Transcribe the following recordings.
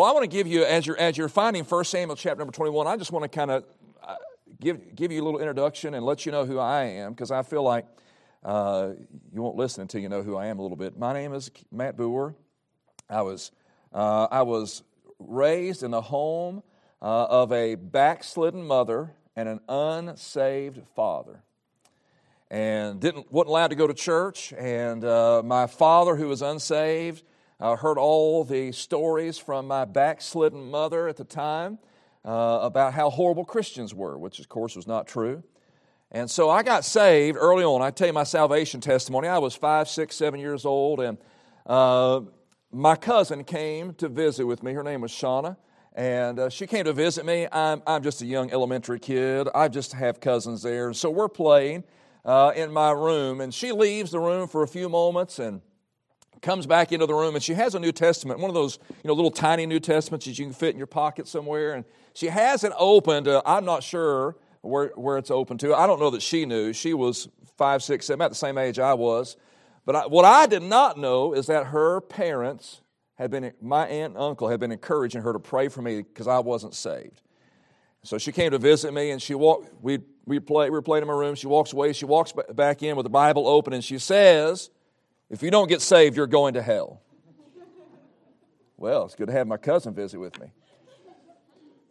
Well, I want to give you, as you're, as you're finding 1 Samuel chapter number 21, I just want to kind of uh, give, give you a little introduction and let you know who I am, because I feel like uh, you won't listen until you know who I am a little bit. My name is Matt Boer. I was, uh, I was raised in the home uh, of a backslidden mother and an unsaved father. And didn't, wasn't allowed to go to church. And uh, my father, who was unsaved, I heard all the stories from my backslidden mother at the time uh, about how horrible Christians were, which of course was not true. And so I got saved early on. I tell you my salvation testimony. I was five, six, seven years old, and uh, my cousin came to visit with me. Her name was Shauna, and uh, she came to visit me. I'm, I'm just a young elementary kid. I just have cousins there. So we're playing uh, in my room, and she leaves the room for a few moments and comes back into the room and she has a New Testament, one of those you know little tiny New Testaments that you can fit in your pocket somewhere, and she has it opened. Uh, I'm not sure where where it's open to. I don't know that she knew. She was five, six, seven, about the same age I was. But I, what I did not know is that her parents had been, my aunt and uncle had been encouraging her to pray for me because I wasn't saved. So she came to visit me, and she walked. We we play. We were playing in my room. She walks away. She walks back in with the Bible open, and she says, if you don't get saved, you're going to hell. Well, it's good to have my cousin visit with me.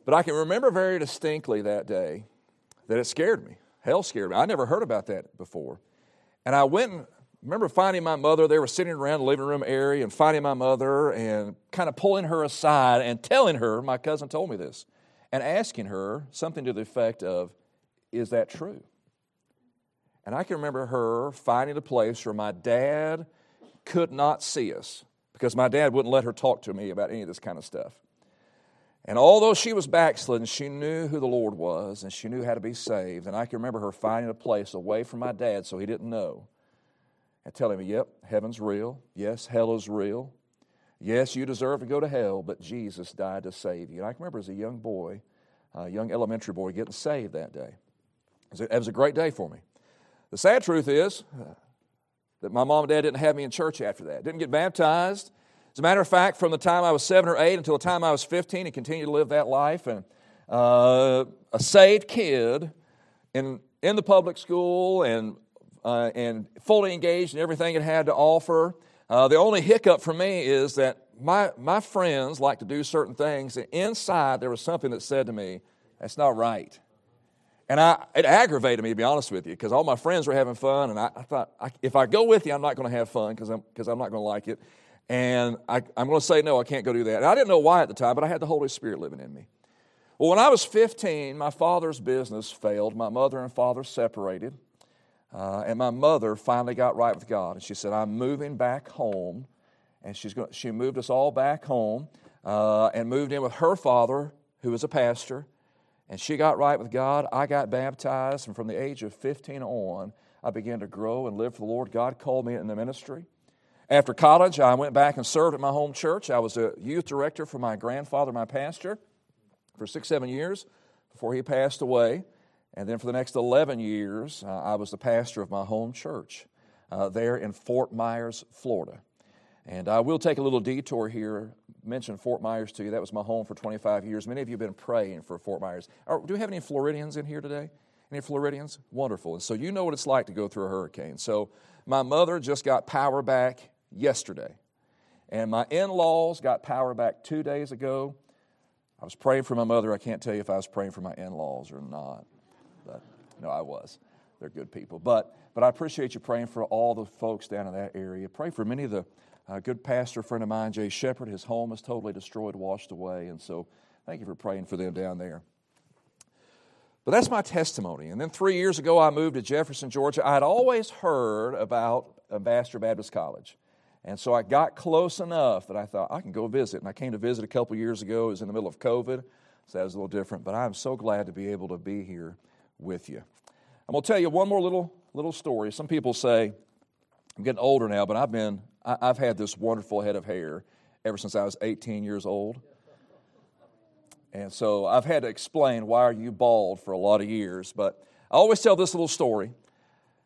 But I can remember very distinctly that day that it scared me. Hell scared me. I never heard about that before. And I went and remember finding my mother. They were sitting around the living room area and finding my mother and kind of pulling her aside and telling her, my cousin told me this, and asking her something to the effect of, Is that true? And I can remember her finding a place where my dad could not see us because my dad wouldn't let her talk to me about any of this kind of stuff. And although she was backslidden, she knew who the Lord was and she knew how to be saved. And I can remember her finding a place away from my dad so he didn't know and telling me, Yep, heaven's real. Yes, hell is real. Yes, you deserve to go to hell, but Jesus died to save you. And I can remember as a young boy, a young elementary boy, getting saved that day. It was a great day for me. The sad truth is that my mom and dad didn't have me in church after that. Didn't get baptized. As a matter of fact, from the time I was seven or eight until the time I was 15, he continued to live that life. And uh, a saved kid in, in the public school and, uh, and fully engaged in everything it had to offer. Uh, the only hiccup for me is that my, my friends like to do certain things, and inside there was something that said to me, That's not right. And I, it aggravated me, to be honest with you, because all my friends were having fun, and I, I thought, I, if I go with you, I'm not going to have fun because I'm, cause I'm not going to like it. And I, am going to say, no, I can't go do that. And I didn't know why at the time, but I had the Holy Spirit living in me. Well, when I was 15, my father's business failed. My mother and father separated. Uh, and my mother finally got right with God. And she said, I'm moving back home. And she's going, she moved us all back home uh, and moved in with her father, who was a pastor and she got right with God. I got baptized, and from the age of 15 on, I began to grow and live for the Lord. God called me in the ministry. After college, I went back and served at my home church. I was a youth director for my grandfather, my pastor, for six, seven years before he passed away. And then for the next 11 years, uh, I was the pastor of my home church uh, there in Fort Myers, Florida. And I will take a little detour here, mention Fort Myers to you. That was my home for 25 years. Many of you have been praying for Fort Myers. do we have any Floridians in here today? Any Floridians? Wonderful. And so you know what it's like to go through a hurricane. So my mother just got power back yesterday. And my in laws got power back two days ago. I was praying for my mother. I can't tell you if I was praying for my in laws or not. But no, I was. They're good people. But, but I appreciate you praying for all the folks down in that area. Pray for many of the a good pastor friend of mine, Jay Shepard, his home is totally destroyed, washed away. And so thank you for praying for them down there. But that's my testimony. And then three years ago, I moved to Jefferson, Georgia. I had always heard about Ambassador Baptist College. And so I got close enough that I thought I can go visit. And I came to visit a couple years ago. It was in the middle of COVID, so that was a little different. But I'm so glad to be able to be here with you. I'm going to tell you one more little, little story. Some people say, I'm getting older now, but I've been I've had this wonderful head of hair ever since I was 18 years old. And so I've had to explain why are you bald for a lot of years, but I always tell this little story.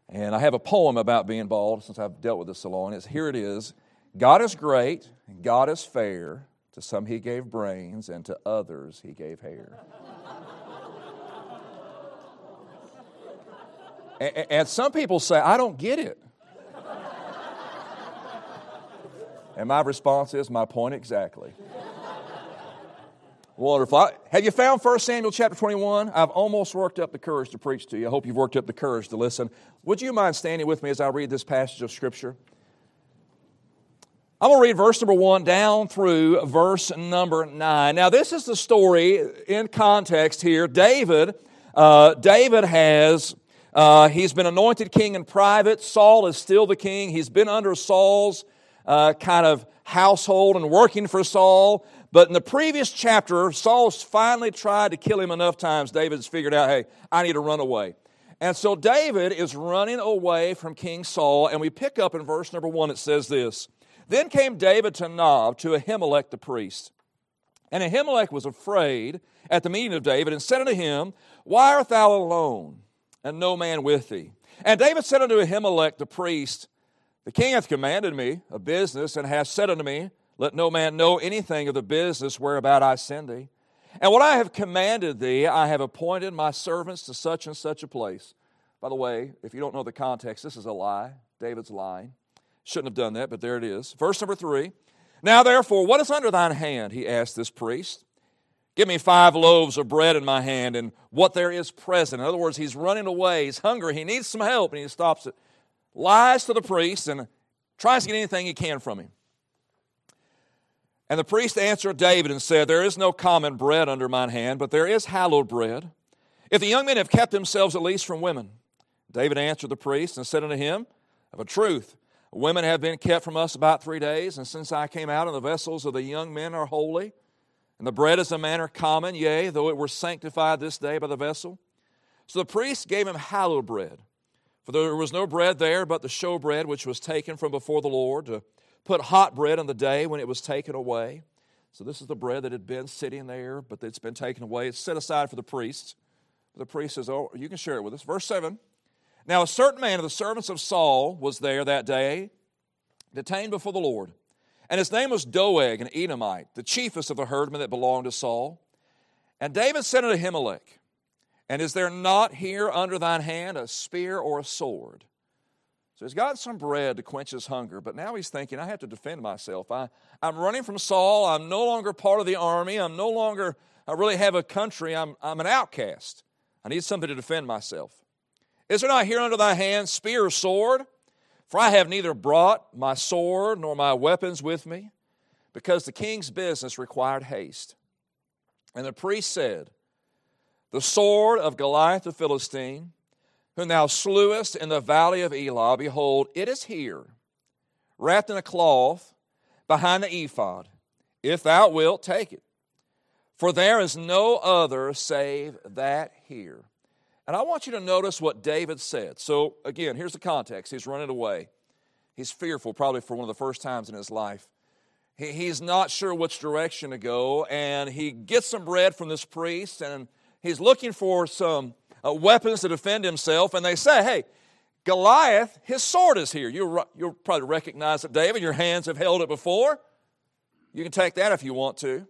And I have a poem about being bald since I've dealt with this so long. It's here it is. God is great, and God is fair, To some he gave brains, and to others he gave hair. and, and some people say, I don't get it. And my response is, my point exactly. Wonderful. Have you found 1 Samuel chapter 21? I've almost worked up the courage to preach to you. I hope you've worked up the courage to listen. Would you mind standing with me as I read this passage of Scripture? I'm going to read verse number 1 down through verse number 9. Now, this is the story in context here. David, uh, David has, uh, he's been anointed king in private. Saul is still the king. He's been under Saul's uh, kind of household and working for Saul. But in the previous chapter, Saul's finally tried to kill him enough times. David's figured out, hey, I need to run away. And so David is running away from King Saul, and we pick up in verse number one, it says this Then came David to Nob to Ahimelech the priest. And Ahimelech was afraid at the meeting of David and said unto him, Why art thou alone, and no man with thee? And David said unto Ahimelech the priest, The king hath commanded me a business, and hath said unto me, let no man know anything of the business whereabout I send thee. And what I have commanded thee, I have appointed my servants to such and such a place. By the way, if you don't know the context, this is a lie. David's lying. Shouldn't have done that, but there it is. Verse number three. Now, therefore, what is under thine hand? He asked this priest. Give me five loaves of bread in my hand and what there is present. In other words, he's running away. He's hungry. He needs some help, and he stops it. Lies to the priest and tries to get anything he can from him. And the priest answered David and said, There is no common bread under mine hand, but there is hallowed bread. If the young men have kept themselves at least from women. David answered the priest and said unto him, Of a truth, women have been kept from us about three days, and since I came out, and the vessels of the young men are holy, and the bread is a manner common, yea, though it were sanctified this day by the vessel. So the priest gave him hallowed bread, for there was no bread there but the showbread which was taken from before the Lord to put hot bread on the day when it was taken away. So this is the bread that had been sitting there, but it's been taken away. It's set aside for the priests. The priest says, Oh, you can share it with us. Verse 7. Now a certain man of the servants of Saul was there that day, detained before the Lord. And his name was Doeg, an Edomite, the chiefest of the herdmen that belonged to Saul. And David said unto Ahimelech, And is there not here under thine hand a spear or a sword? So he's got some bread to quench his hunger, but now he's thinking, I have to defend myself. I, I'm running from Saul. I'm no longer part of the army. I'm no longer, I really have a country. I'm, I'm an outcast. I need something to defend myself. Is there not here under thy hand spear or sword? For I have neither brought my sword nor my weapons with me, because the king's business required haste. And the priest said, The sword of Goliath the Philistine, whom thou slewest in the valley of Elah, behold, it is here, wrapped in a cloth behind the ephod. If thou wilt, take it. For there is no other save that here. And I want you to notice what David said. So, again, here's the context. He's running away. He's fearful, probably for one of the first times in his life. He, he's not sure which direction to go, and he gets some bread from this priest, and he's looking for some uh, weapons to defend himself, and they say, hey, Goliath, his sword is here. You'll, you'll probably recognize it, David. Your hands have held it before. You can take that if you want to.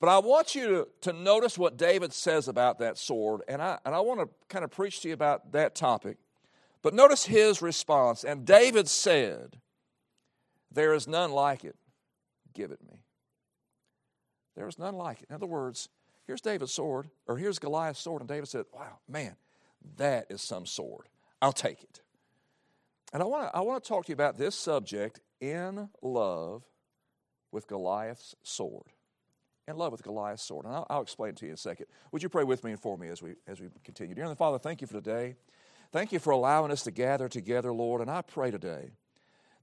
But I want you to, to notice what David says about that sword, and I, and I want to kind of preach to you about that topic. But notice his response. And David said, There is none like it. Give it me. There is none like it. In other words, Here's David's sword, or here's Goliath's sword. And David said, Wow, man, that is some sword. I'll take it. And I want to I want to talk to you about this subject in love with Goliath's sword. In love with Goliath's sword. And I'll, I'll explain to you in a second. Would you pray with me and for me as we as we continue? Dear Father, thank you for today. Thank you for allowing us to gather together, Lord. And I pray today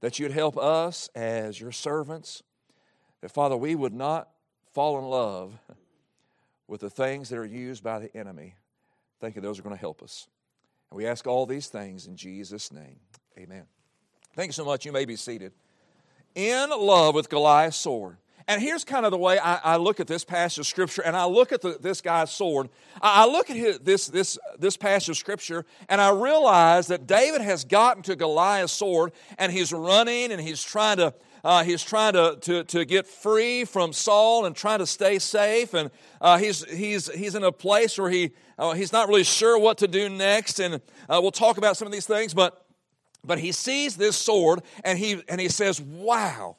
that you'd help us as your servants, that Father, we would not fall in love with the things that are used by the enemy, thinking those are going to help us. And we ask all these things in Jesus' name. Amen. Thank you so much. You may be seated. In love with Goliath's sword. And here's kind of the way I, I look at this passage of Scripture, and I look at the, this guy's sword. I, I look at his, this, this, this passage of Scripture, and I realize that David has gotten to Goliath's sword, and he's running, and he's trying to Uh, he's trying to, to, to get free from Saul and trying to stay safe. And uh, he's, he's, he's in a place where he, uh, he's not really sure what to do next. And uh, we'll talk about some of these things. But, but he sees this sword and he, and he says, Wow.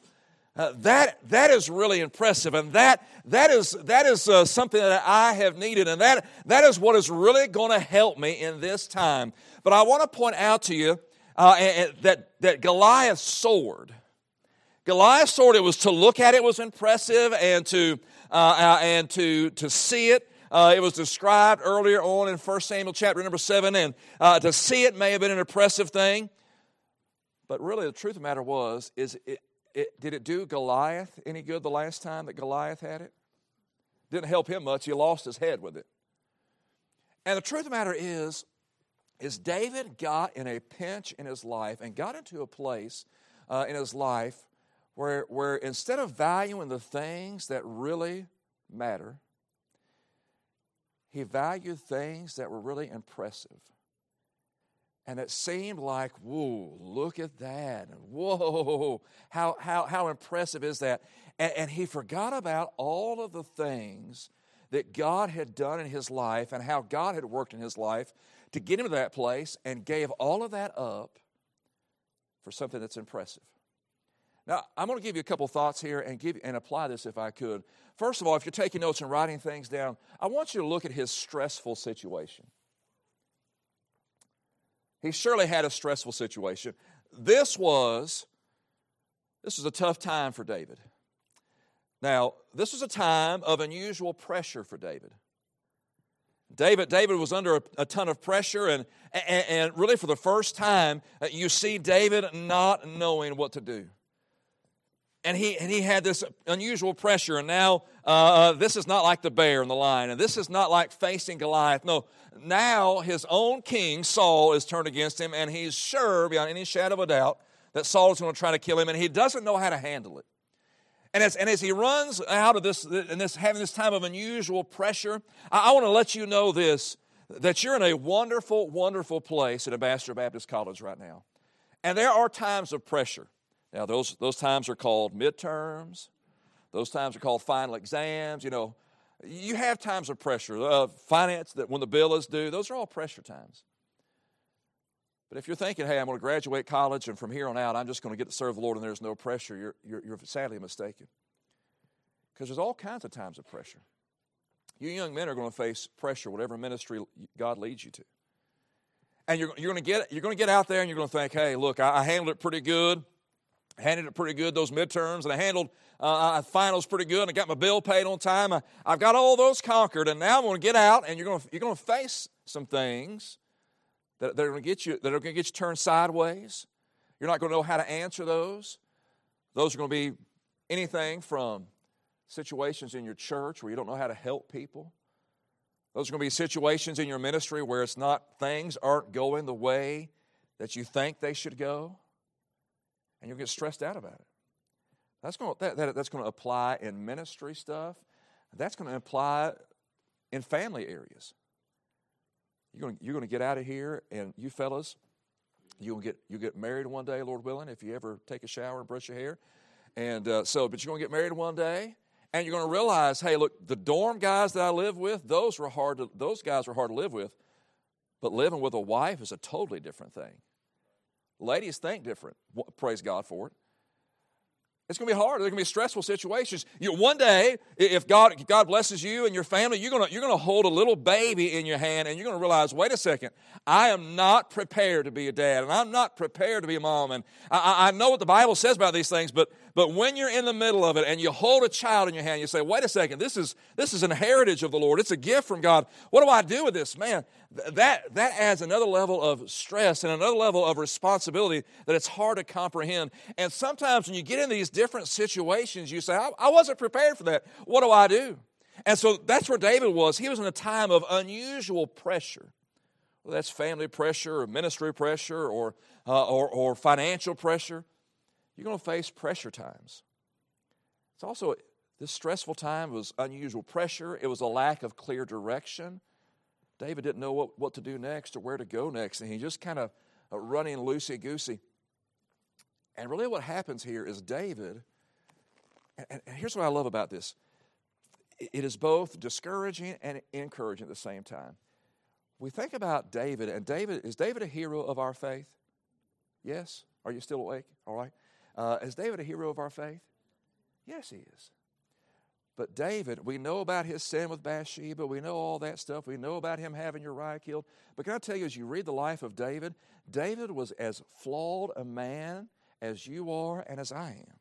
Uh, that, that is really impressive, and that, that is, that is uh, something that I have needed, and that, that is what is really going to help me in this time. But I want to point out to you uh, that, that Goliath's sword, Goliath's sword, it was to look at it was impressive and to, uh, uh, and to, to see it. Uh, it was described earlier on in 1 Samuel chapter number 7, and uh, to see it may have been an impressive thing. But really, the truth of the matter was, is it, it, did it do Goliath any good the last time that Goliath had it? Didn't help him much. He lost his head with it. And the truth of the matter is, is David got in a pinch in his life and got into a place uh, in his life where, where instead of valuing the things that really matter, he valued things that were really impressive. And it seemed like, whoa, look at that. Whoa, how, how, how impressive is that? And, and he forgot about all of the things that God had done in his life and how God had worked in his life to get him to that place and gave all of that up for something that's impressive. Now, I'm going to give you a couple thoughts here and give and apply this if I could. First of all, if you're taking notes and writing things down, I want you to look at his stressful situation. He surely had a stressful situation. This was this was a tough time for David. Now, this was a time of unusual pressure for David. David, David was under a, a ton of pressure, and, and, and, really for the first time, uh, you see David not knowing what to do. And he, and he had this unusual pressure, and now uh, uh, this is not like the bear and the lion, and this is not like facing Goliath. No, now his own king, Saul, is turned against him, and he's sure, beyond any shadow of a doubt, that Saul is going to try to kill him, and he doesn't know how to handle it. And as, and as he runs out of this, and this, having this time of unusual pressure, I, I want to let you know this that you're in a wonderful, wonderful place at Ambassador Baptist College right now. And there are times of pressure. Now, those, those times are called midterms, those times are called final exams. You know, you have times of pressure. Uh, finance, that when the bill is due, those are all pressure times. But if you're thinking, hey, I'm going to graduate college and from here on out I'm just going to get to serve the Lord and there's no pressure, you're, you're, you're sadly mistaken. Because there's all kinds of times of pressure. You young men are going to face pressure, whatever ministry God leads you to. And you're, you're, going, to get, you're going to get out there and you're going to think, hey, look, I, I handled it pretty good. I handled it pretty good, those midterms, and I handled uh, finals pretty good, and I got my bill paid on time. I, I've got all those conquered, and now I'm going to get out, and you're going to, you're going to face some things that, that are going to get you that are going to get you turned sideways. You're not going to know how to answer those. Those are going to be anything from situations in your church where you don't know how to help people. Those are going to be situations in your ministry where it's not things aren't going the way that you think they should go, and you'll get stressed out about it. That's going to, that, that, that's going to apply in ministry stuff. That's going to apply in family areas. You're going, to, you're going to get out of here, and you fellas, you'll get you get married one day, Lord willing, if you ever take a shower and brush your hair. And uh, so, but you're going to get married one day, and you're going to realize, hey, look, the dorm guys that I live with, those were hard. To, those guys were hard to live with, but living with a wife is a totally different thing. Ladies think different. Praise God for it. It's going to be hard. There's going to be stressful situations. You, one day, if God, if God blesses you and your family, you're going, to, you're going to hold a little baby in your hand and you're going to realize, wait a second, I am not prepared to be a dad and I'm not prepared to be a mom. And I, I know what the Bible says about these things, but, but when you're in the middle of it and you hold a child in your hand, you say, wait a second, this is, this is an heritage of the Lord. It's a gift from God. What do I do with this? Man, that, that adds another level of stress and another level of responsibility that it's hard to comprehend. And sometimes when you get in these different situations, you say, I, I wasn't prepared for that. What do I do? And so that's where David was. He was in a time of unusual pressure. Well, that's family pressure or ministry pressure or, uh, or, or financial pressure. You're going to face pressure times. It's also, this stressful time was unusual pressure. It was a lack of clear direction. David didn't know what, what to do next or where to go next, and he just kind of uh, running loosey goosey. And really, what happens here is David, and, and here's what I love about this it is both discouraging and encouraging at the same time. We think about David, and David is David a hero of our faith? Yes. Are you still awake? All right. Uh, is David a hero of our faith? Yes, he is. But David, we know about his sin with Bathsheba. We know all that stuff. We know about him having Uriah killed. But can I tell you, as you read the life of David, David was as flawed a man as you are and as I am.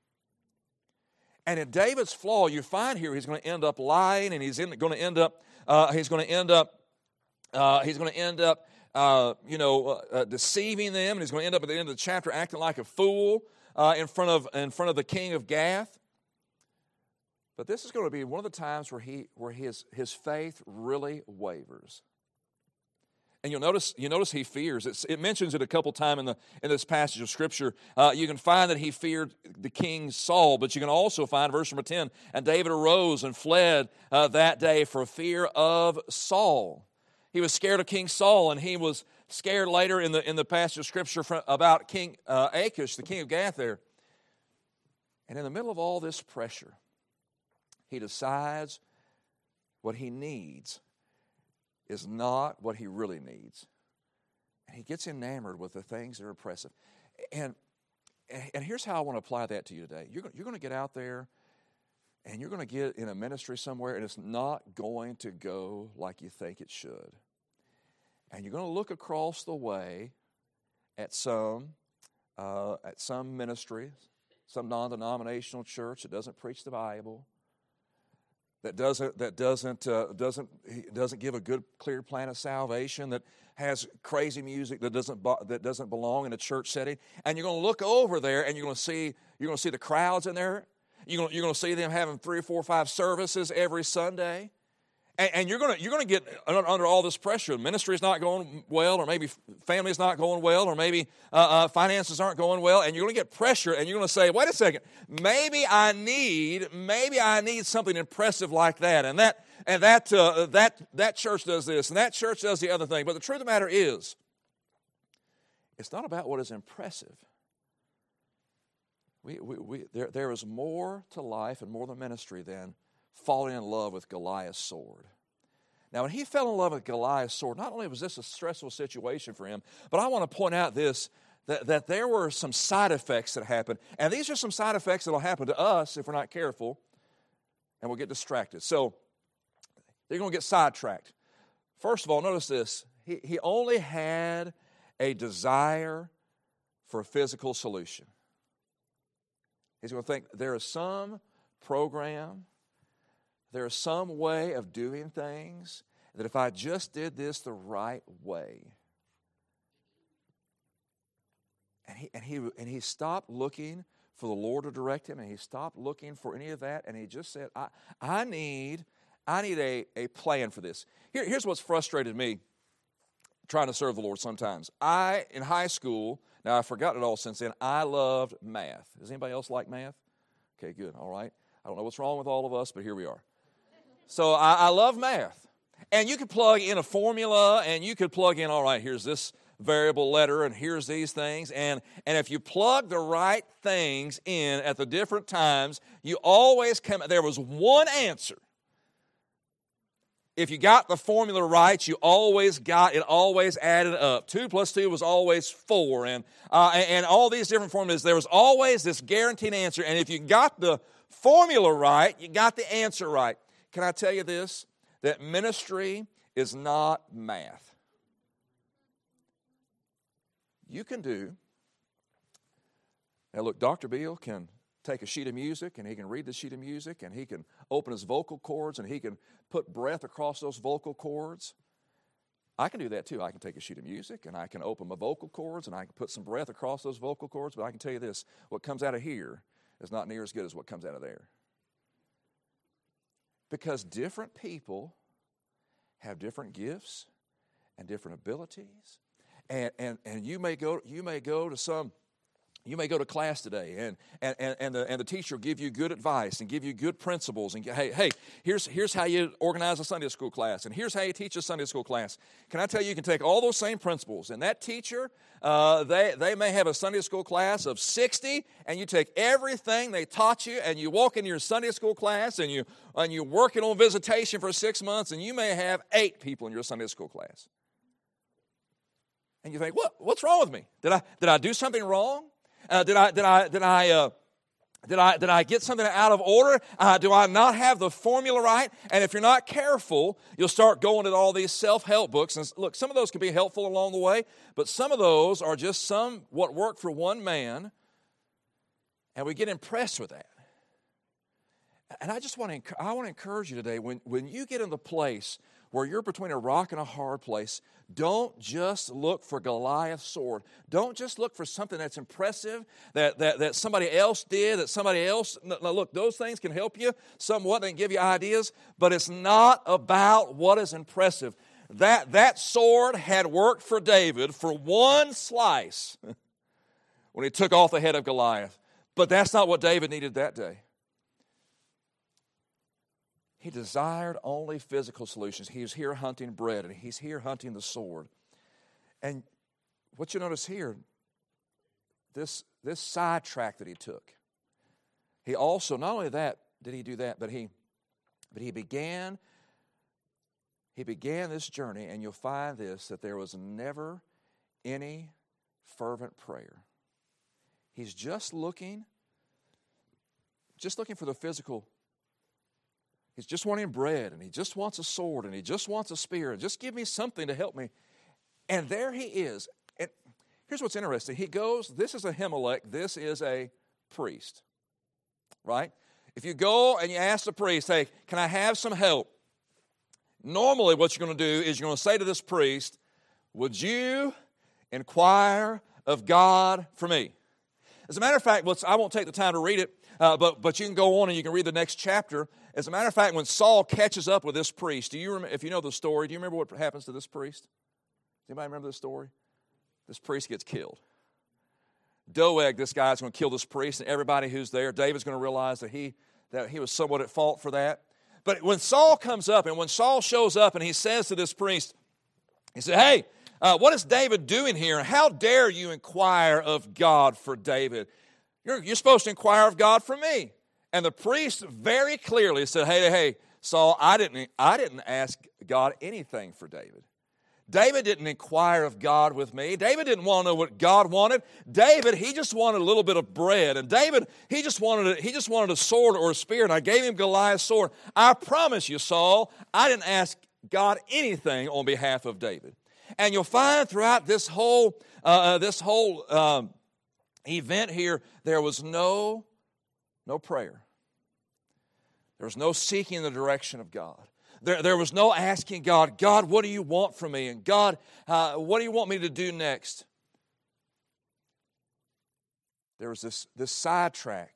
And in David's flaw, you find here he's going to end up lying, and he's in, going to end up uh, he's going to end up uh, he's going to end up uh, you know uh, uh, deceiving them, and he's going to end up at the end of the chapter acting like a fool uh, in front of in front of the king of Gath. But this is going to be one of the times where he where his his faith really wavers. And you'll notice, you notice he fears. It's, it mentions it a couple times in, the, in this passage of Scripture. Uh, you can find that he feared the king Saul, but you can also find, verse number 10, and David arose and fled uh, that day for fear of Saul. He was scared of King Saul, and he was scared later in the, in the passage of Scripture from, about King uh, Achish, the king of Gath there. And in the middle of all this pressure, he decides what he needs is not what he really needs. And he gets enamored with the things that are oppressive. And, and here's how I want to apply that to you today. You're, you're going to get out there and you're going to get in a ministry somewhere and it's not going to go like you think it should. And you're going to look across the way at some, uh, at some ministry, some non denominational church that doesn't preach the Bible that doesn't that doesn't uh, doesn't doesn't give a good clear plan of salvation that has crazy music that doesn't that doesn't belong in a church setting. And you're going to look over there and you're going to see you're going to see the crowds in there. You're going to, you're going to see them having three or four or five services every Sunday and, and you're going to you're to get under all this pressure. Ministry is not going well, or maybe family is not going well, or maybe uh, uh, finances aren't going well, and you're going to get pressure, and you're going to say, "Wait a second, maybe I need maybe I need something impressive like that," and that and that uh, that that church does this, and that church does the other thing. But the truth of the matter is, it's not about what is impressive. We, we, we, there, there is more to life and more to ministry than falling in love with Goliath's sword. Now, when he fell in love with Goliath's sword, not only was this a stressful situation for him, but I want to point out this that, that there were some side effects that happened. And these are some side effects that will happen to us if we're not careful, and we'll get distracted. So, they're going to get sidetracked. First of all, notice this he, he only had a desire for a physical solution. He's going to think there is some program there's some way of doing things that if I just did this the right way, and he, and he, and he stopped looking for the Lord to direct him, and he stopped looking for any of that, and he just said, I, I need, I need a, a plan for this. Here, here's what's frustrated me trying to serve the Lord sometimes. I, in high school, now I've forgotten it all since then, I loved math. Does anybody else like math? Okay, good, all right. I don't know what's wrong with all of us, but here we are. So I, I love math. And you could plug in a formula and you could plug in, all right, here's this variable letter and here's these things. And and if you plug the right things in at the different times you always come there was one answer. If you got the formula right you always got it always added up. Two plus two was always four. And uh, and, and all these different formulas there was always this guaranteed answer. And if you got the formula right you got the answer right can I tell you this? That ministry is not math. You can do. Now, look, Dr. Beal can take a sheet of music and he can read the sheet of music and he can open his vocal cords and he can put breath across those vocal cords. I can do that too. I can take a sheet of music and I can open my vocal cords and I can put some breath across those vocal cords, but I can tell you this what comes out of here is not near as good as what comes out of there. Because different people have different gifts and different abilities. And, and, and you, may go, you may go to some you may go to class today and, and, and, the, and the teacher will give you good advice and give you good principles and hey, hey here's, here's how you organize a sunday school class and here's how you teach a sunday school class. Can i tell you you can take all those same principles and that teacher uh, they, they may have a sunday school class of 60 and you take everything they taught you and you walk into your sunday school class and, you, and you're working on visitation for six months and you may have eight people in your sunday school class. And you think what, what's wrong with me? Did I, did I do something wrong uh, did I, did I, did I, uh, did I, did I get something out of order? Uh, do I not have the formula right? And if you're not careful, you'll start going to all these self help books. And look, some of those can be helpful along the way, but some of those are just some what worked for one man, and we get impressed with that. And I just want to, I want to encourage you today when, when you get in the place where you're between a rock and a hard place, don't just look for Goliath's sword. Don't just look for something that's impressive that, that, that somebody else did, that somebody else. No, look, those things can help you somewhat and give you ideas, but it's not about what is impressive. That, that sword had worked for David for one slice when he took off the head of Goliath. But that's not what David needed that day. He desired only physical solutions. He was here hunting bread and he's here hunting the sword. And what you notice here, this, this sidetrack that he took, he also, not only that did he do that, but he, but he began, he began this journey, and you'll find this, that there was never any fervent prayer. He's just looking, just looking for the physical He's just wanting bread and he just wants a sword and he just wants a spear and just give me something to help me. And there he is. And here's what's interesting. He goes, this is a Ahimelech, this is a priest. Right? If you go and you ask the priest, hey, can I have some help? Normally, what you're going to do is you're going to say to this priest, Would you inquire of God for me? As a matter of fact, I won't take the time to read it, uh, but, but you can go on and you can read the next chapter. As a matter of fact, when Saul catches up with this priest, do you remember, if you know the story, do you remember what happens to this priest? Anybody remember this story? This priest gets killed. Doeg, this guy's going to kill this priest, and everybody who's there, David's going to realize that he, that he was somewhat at fault for that. But when Saul comes up, and when Saul shows up and he says to this priest, he said, Hey, uh, what is David doing here? How dare you inquire of God for David? You're, you're supposed to inquire of God for me. And the priest very clearly said, Hey, hey, Saul, I didn't, I didn't ask God anything for David. David didn't inquire of God with me. David didn't want to know what God wanted. David, he just wanted a little bit of bread. And David, he just wanted a, he just wanted a sword or a spear, and I gave him Goliath's sword. I promise you, Saul, I didn't ask God anything on behalf of David. And you'll find throughout this whole uh, uh this whole um, event here, there was no no prayer. There was no seeking the direction of God. There, there was no asking God, God, what do you want from me? And God, uh, what do you want me to do next? There was this, this sidetrack.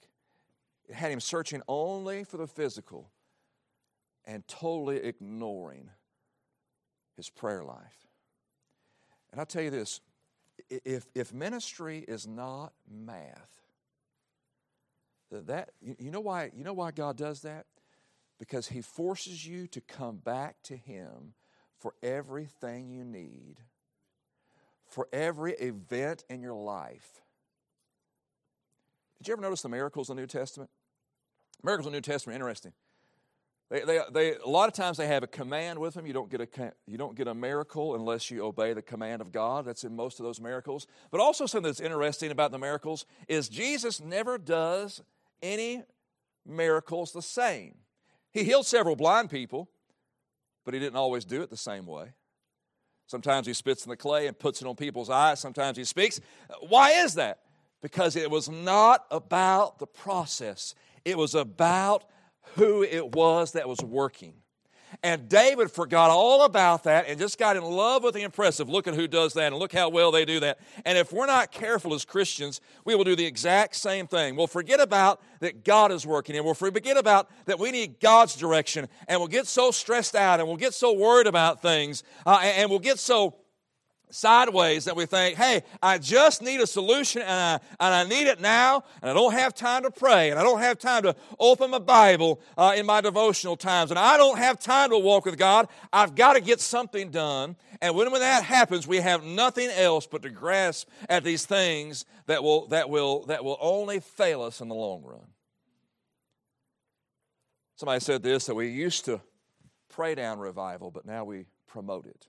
It had him searching only for the physical and totally ignoring his prayer life. And I'll tell you this if, if ministry is not math, that you know why you know why God does that? Because he forces you to come back to him for everything you need. For every event in your life. Did you ever notice the miracles in the New Testament? Miracles in the New Testament interesting. They, they, they, a lot of times they have a command with them. You don't, get a, you don't get a miracle unless you obey the command of God. That's in most of those miracles. But also, something that's interesting about the miracles is Jesus never does any miracles the same. He healed several blind people, but he didn't always do it the same way. Sometimes he spits in the clay and puts it on people's eyes. Sometimes he speaks. Why is that? Because it was not about the process, it was about who it was that was working. And David forgot all about that and just got in love with the impressive. Look at who does that and look how well they do that. And if we're not careful as Christians, we will do the exact same thing. We'll forget about that God is working and we'll forget about that we need God's direction and we'll get so stressed out and we'll get so worried about things uh, and we'll get so sideways that we think, hey, I just need a solution and I, and I need it now, and I don't have time to pray, and I don't have time to open my Bible uh, in my devotional times, and I don't have time to walk with God. I've got to get something done. And when, when that happens, we have nothing else but to grasp at these things that will, that will, that will only fail us in the long run. Somebody said this that we used to pray down revival, but now we promote it.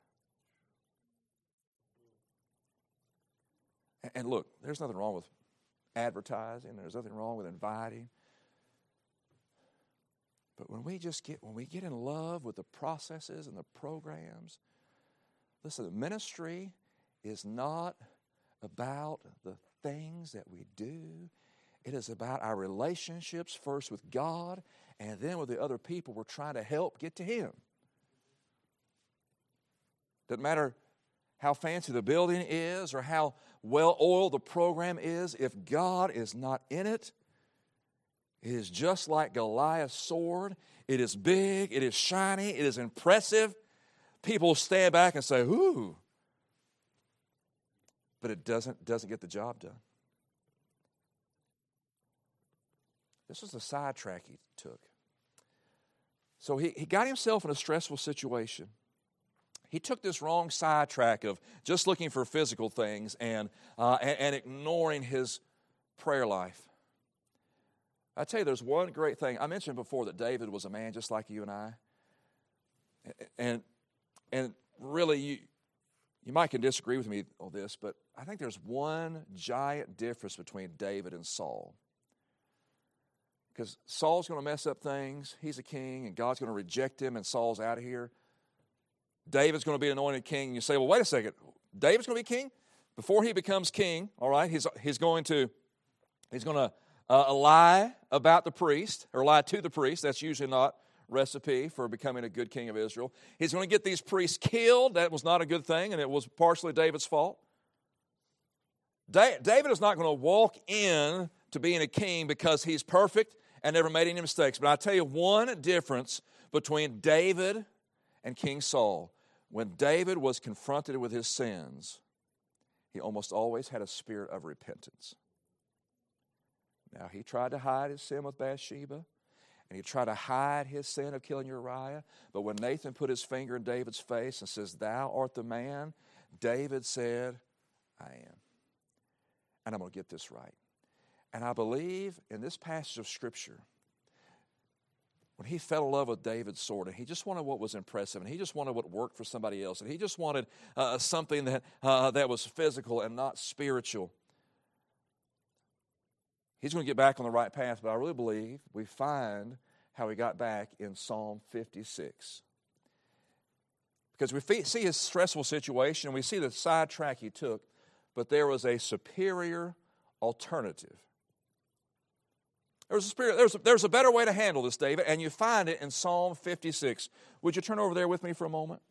And look, there's nothing wrong with advertising, there's nothing wrong with inviting. But when we just get when we get in love with the processes and the programs, listen, the ministry is not about the things that we do. It is about our relationships first with God and then with the other people we're trying to help get to Him. Doesn't matter how fancy the building is or how well oiled the program is, if God is not in it, it is just like Goliath's sword. It is big, it is shiny, it is impressive. People stand back and say, Ooh. But it doesn't, doesn't get the job done. This was the sidetrack he took. So he, he got himself in a stressful situation he took this wrong sidetrack of just looking for physical things and, uh, and, and ignoring his prayer life. I tell you, there's one great thing. I mentioned before that David was a man just like you and I. And, and really, you, you might can disagree with me on this, but I think there's one giant difference between David and Saul. Because Saul's going to mess up things. He's a king, and God's going to reject him, and Saul's out of here. David's going to be anointed king. You say, well, wait a second. David's going to be king? Before he becomes king, all right, he's, he's going to, he's going to uh, lie about the priest or lie to the priest. That's usually not recipe for becoming a good king of Israel. He's going to get these priests killed. That was not a good thing, and it was partially David's fault. David is not going to walk in to being a king because he's perfect and never made any mistakes. But I tell you one difference between David and King Saul. When David was confronted with his sins, he almost always had a spirit of repentance. Now, he tried to hide his sin with Bathsheba, and he tried to hide his sin of killing Uriah. But when Nathan put his finger in David's face and says, Thou art the man, David said, I am. And I'm going to get this right. And I believe in this passage of Scripture, when he fell in love with David's sword and he just wanted what was impressive and he just wanted what worked for somebody else and he just wanted uh, something that, uh, that was physical and not spiritual. He's going to get back on the right path, but I really believe we find how he got back in Psalm 56. Because we see his stressful situation and we see the sidetrack he took, but there was a superior alternative. There's a, spirit, there's, a, there's a better way to handle this, David, and you find it in Psalm 56. Would you turn over there with me for a moment?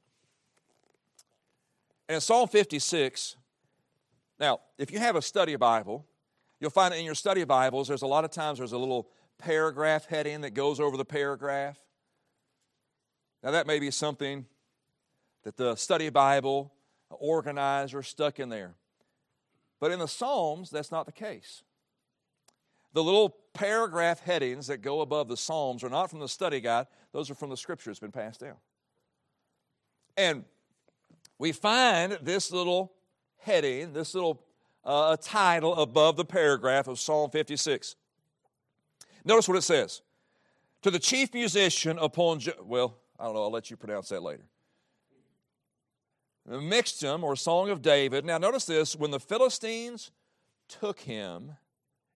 And in Psalm 56, now, if you have a study Bible, you'll find in your study Bibles, there's a lot of times there's a little paragraph heading that goes over the paragraph. Now, that may be something that the study Bible organizer stuck in there. But in the Psalms, that's not the case. The little paragraph headings that go above the Psalms are not from the study guide, those are from the scripture that's been passed down. And we find this little heading, this little uh, title above the paragraph of Psalm 56. Notice what it says To the chief musician upon, well, I don't know, I'll let you pronounce that later. The Michtam or Song of David. Now, notice this when the Philistines took him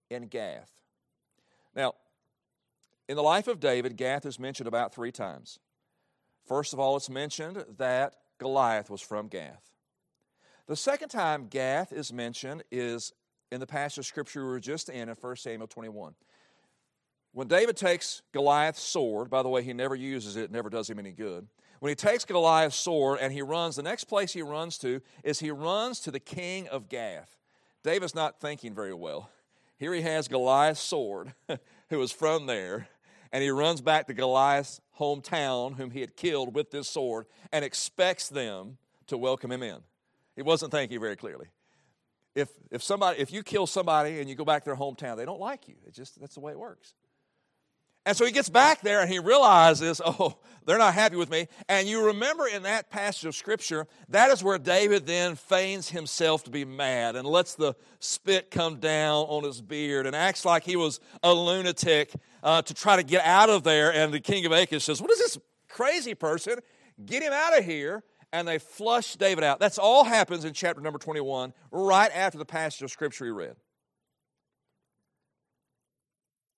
in Gath. Now, in the life of David, Gath is mentioned about three times. First of all, it's mentioned that Goliath was from Gath. The second time Gath is mentioned is in the passage of scripture we were just in in 1 Samuel 21. When David takes Goliath's sword, by the way, he never uses it, it never does him any good. When he takes Goliath's sword and he runs, the next place he runs to is he runs to the king of Gath. David's not thinking very well. Here he has Goliath's sword, who was from there, and he runs back to Goliath's hometown, whom he had killed with this sword, and expects them to welcome him in. He wasn't thinking very clearly. If, if, somebody, if you kill somebody and you go back to their hometown, they don't like you. It's just that's the way it works. And so he gets back there and he realizes, oh, they're not happy with me. And you remember in that passage of Scripture, that is where David then feigns himself to be mad and lets the spit come down on his beard and acts like he was a lunatic uh, to try to get out of there. And the king of Achish says, What is this crazy person? Get him out of here. And they flush David out. That's all happens in chapter number 21, right after the passage of Scripture we read.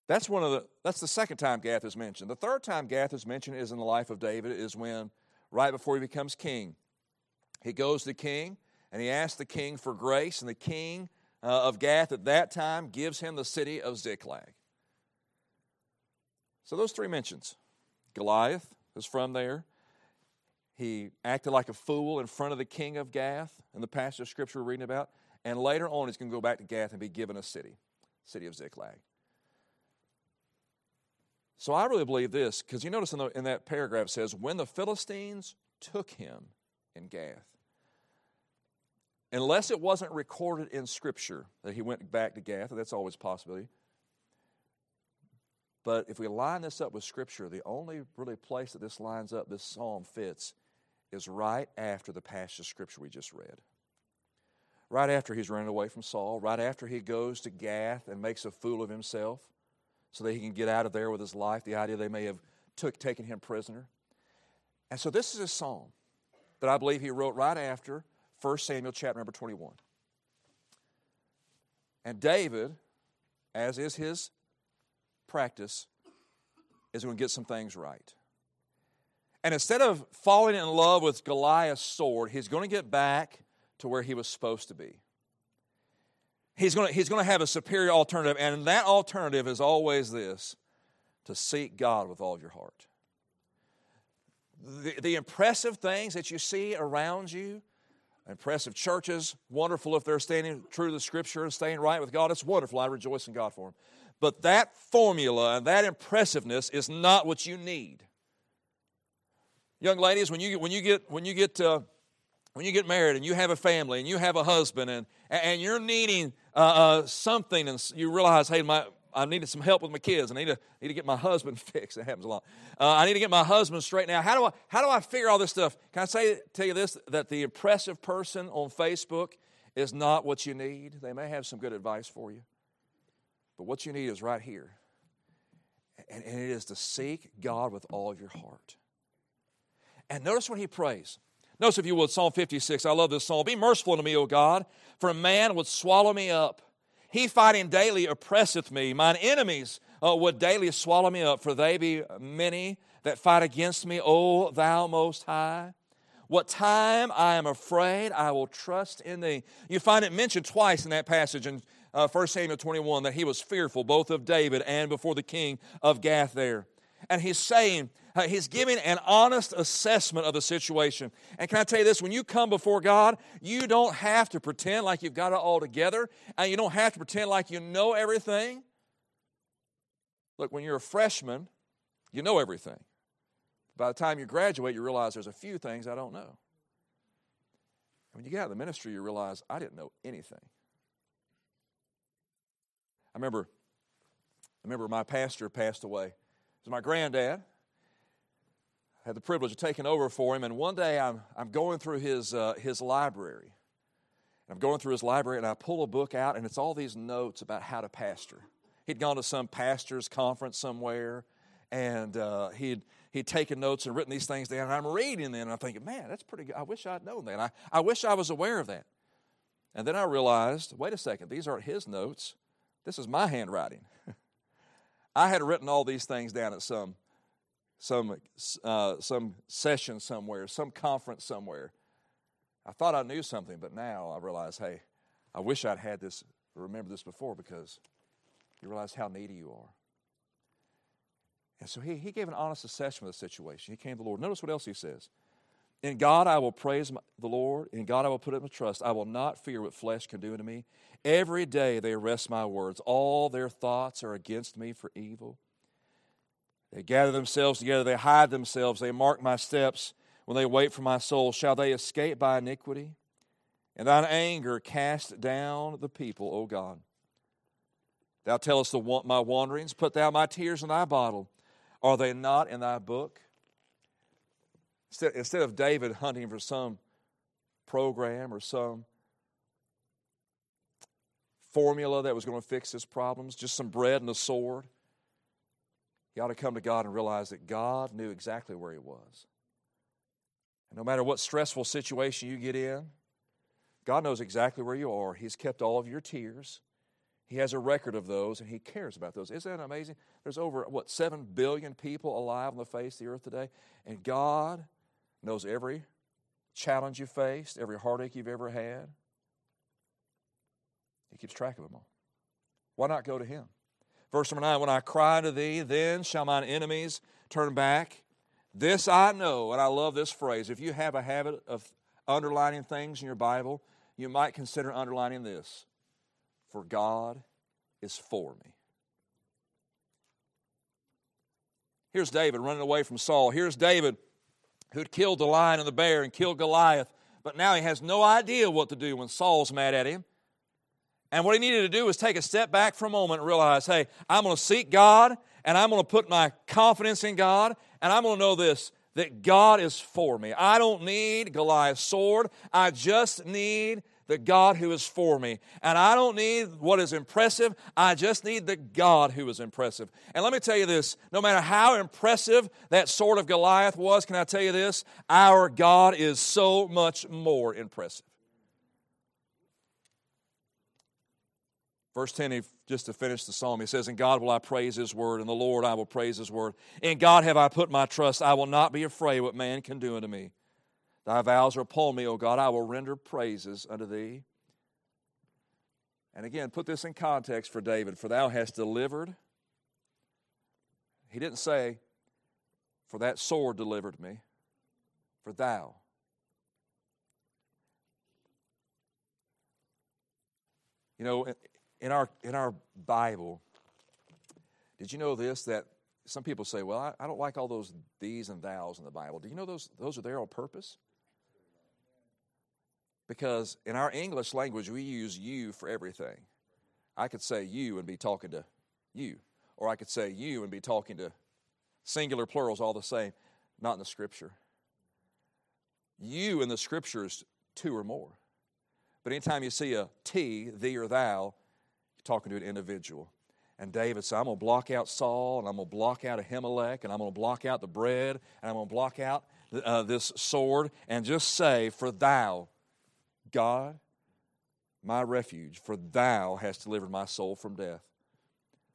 That's one of the that's the second time Gath is mentioned. The third time Gath is mentioned is in the life of David, is when right before he becomes king. He goes to the king and he asks the king for grace, and the king uh, of Gath at that time gives him the city of Ziklag. So those three mentions. Goliath is from there. He acted like a fool in front of the king of Gath in the passage of scripture we're reading about. And later on, he's going to go back to Gath and be given a city, city of Ziklag. So I really believe this, because you notice in, the, in that paragraph it says, when the Philistines took him in Gath, unless it wasn't recorded in Scripture that he went back to Gath, that's always possibility. But if we line this up with Scripture, the only really place that this lines up, this psalm fits, is right after the passage of Scripture we just read. Right after he's running away from Saul, right after he goes to Gath and makes a fool of himself so that he can get out of there with his life. The idea they may have took, taken him prisoner. And so this is a psalm that I believe he wrote right after 1 Samuel chapter number 21. And David, as is his practice, is going to get some things right. And instead of falling in love with Goliath's sword, he's going to get back to where he was supposed to be he's going he's to have a superior alternative, and that alternative is always this to seek God with all your heart. The, the impressive things that you see around you, impressive churches, wonderful if they're standing true to the scripture and staying right with God. It's wonderful. I rejoice in God for them. But that formula and that impressiveness is not what you need. Young ladies, when you, when you get, when you get, uh, when you get married and you have a family and you have a husband and, and you're needing uh, uh, something and you realize, hey, my, I needed some help with my kids. I need to, need to get my husband fixed. That happens a lot. Uh, I need to get my husband straight now. How do I how do I figure all this stuff? Can I say tell you this that the impressive person on Facebook is not what you need. They may have some good advice for you, but what you need is right here, and, and it is to seek God with all of your heart. And notice when he prays. Notice, if you would, Psalm 56. I love this psalm. Be merciful to me, O God, for a man would swallow me up. He fighting daily oppresseth me. Mine enemies uh, would daily swallow me up, for they be many that fight against me, O thou most high. What time I am afraid, I will trust in thee. You find it mentioned twice in that passage in uh, 1 Samuel 21 that he was fearful both of David and before the king of Gath there. And he's saying, uh, he's giving an honest assessment of the situation. And can I tell you this? When you come before God, you don't have to pretend like you've got it all together, and you don't have to pretend like you know everything. Look, when you're a freshman, you know everything. By the time you graduate, you realize there's a few things I don't know. When you get out of the ministry, you realize I didn't know anything. I remember, I remember my pastor passed away. Was my granddad I had the privilege of taking over for him. And one day I'm, I'm going through his, uh, his library. I'm going through his library and I pull a book out, and it's all these notes about how to pastor. He'd gone to some pastor's conference somewhere, and uh, he'd, he'd taken notes and written these things down. And I'm reading them, and I'm thinking, man, that's pretty good. I wish I'd known that. I, I wish I was aware of that. And then I realized, wait a second, these aren't his notes. This is my handwriting. I had written all these things down at some some, uh, some session somewhere, some conference somewhere. I thought I knew something, but now I realize, hey, I wish I'd had this, remember this before because you realize how needy you are. And so he, he gave an honest assessment of the situation. He came to the Lord. Notice what else he says. In God I will praise the Lord. In God I will put up my trust. I will not fear what flesh can do to me. Every day they arrest my words. All their thoughts are against me for evil. They gather themselves together, they hide themselves, they mark my steps when they wait for my soul. Shall they escape by iniquity In thine anger cast down the people, O God. Thou tellest the, my wanderings, put thou my tears in thy bottle. Are they not in thy book? Instead, of David hunting for some program or some formula that was going to fix his problems, just some bread and a sword, he ought to come to God and realize that God knew exactly where he was. And no matter what stressful situation you get in, God knows exactly where you are. He's kept all of your tears. He has a record of those and he cares about those. Isn't that amazing? There's over, what, 7 billion people alive on the face of the earth today. And God knows every challenge you've faced, every heartache you've ever had. He keeps track of them all. Why not go to Him? Verse number 9 When I cry to thee, then shall mine enemies turn back. This I know, and I love this phrase. If you have a habit of underlining things in your Bible, you might consider underlining this For God is for me. Here's David running away from Saul. Here's David who'd killed the lion and the bear and killed Goliath, but now he has no idea what to do when Saul's mad at him. And what he needed to do was take a step back for a moment and realize hey, I'm going to seek God and I'm going to put my confidence in God and I'm going to know this that God is for me. I don't need Goliath's sword, I just need the God who is for me. And I don't need what is impressive, I just need the God who is impressive. And let me tell you this no matter how impressive that sword of Goliath was, can I tell you this? Our God is so much more impressive. Verse 10, just to finish the psalm, he says, In God will I praise his word, and the Lord I will praise his word. In God have I put my trust. I will not be afraid what man can do unto me. Thy vows are upon me, O God. I will render praises unto thee. And again, put this in context for David. For thou hast delivered. He didn't say, For that sword delivered me. For thou. You know, in our, in our Bible, did you know this? That some people say, Well, I, I don't like all those these and thous in the Bible. Do you know those, those are there on purpose? Because in our English language, we use you for everything. I could say you and be talking to you, or I could say you and be talking to singular plurals all the same. Not in the scripture. You in the scripture is two or more. But anytime you see a T, thee or thou, you're talking to an individual. And David said, I'm going to block out Saul, and I'm going to block out Ahimelech, and I'm going to block out the bread, and I'm going to block out uh, this sword, and just say, For thou God, my refuge, for thou hast delivered my soul from death.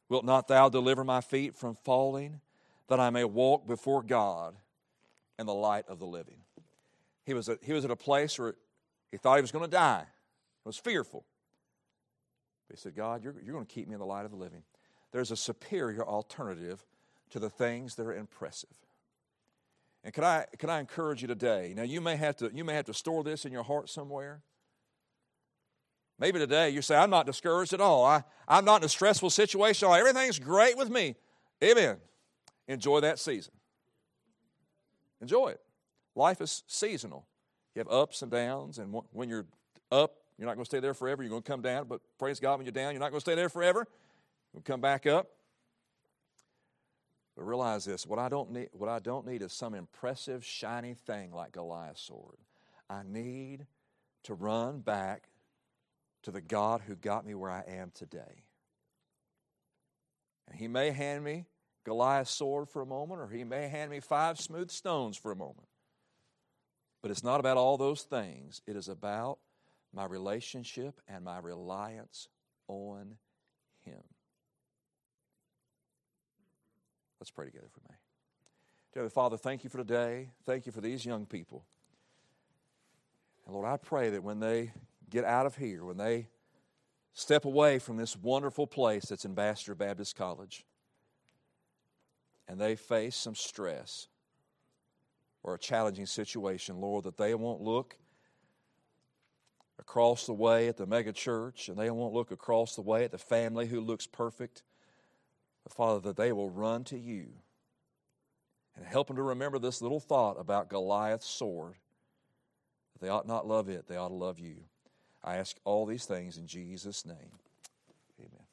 Wilt not thou deliver my feet from falling, that I may walk before God in the light of the living? He was at, he was at a place where he thought he was going to die. He was fearful. But he said, God, you're, you're going to keep me in the light of the living. There's a superior alternative to the things that are impressive. And can I, can I encourage you today? Now, you may, have to, you may have to store this in your heart somewhere. Maybe today you say, I'm not discouraged at all. I, I'm not in a stressful situation. Everything's great with me. Amen. Enjoy that season. Enjoy it. Life is seasonal. You have ups and downs, and when you're up, you're not going to stay there forever. You're going to come down, but praise God, when you're down, you're not going to stay there forever. You'll come back up. But realize this what I, don't need, what I don't need is some impressive, shiny thing like Goliath's sword. I need to run back to the God who got me where I am today. And He may hand me Goliath's sword for a moment, or He may hand me five smooth stones for a moment. But it's not about all those things, it is about my relationship and my reliance on Him. Let's pray together for me. Dear Father, thank you for today. Thank you for these young people. And Lord, I pray that when they get out of here, when they step away from this wonderful place that's Ambassador Baptist College, and they face some stress or a challenging situation, Lord, that they won't look across the way at the mega church and they won't look across the way at the family who looks perfect Father, that they will run to you and help them to remember this little thought about Goliath's sword. That they ought not love it, they ought to love you. I ask all these things in Jesus' name.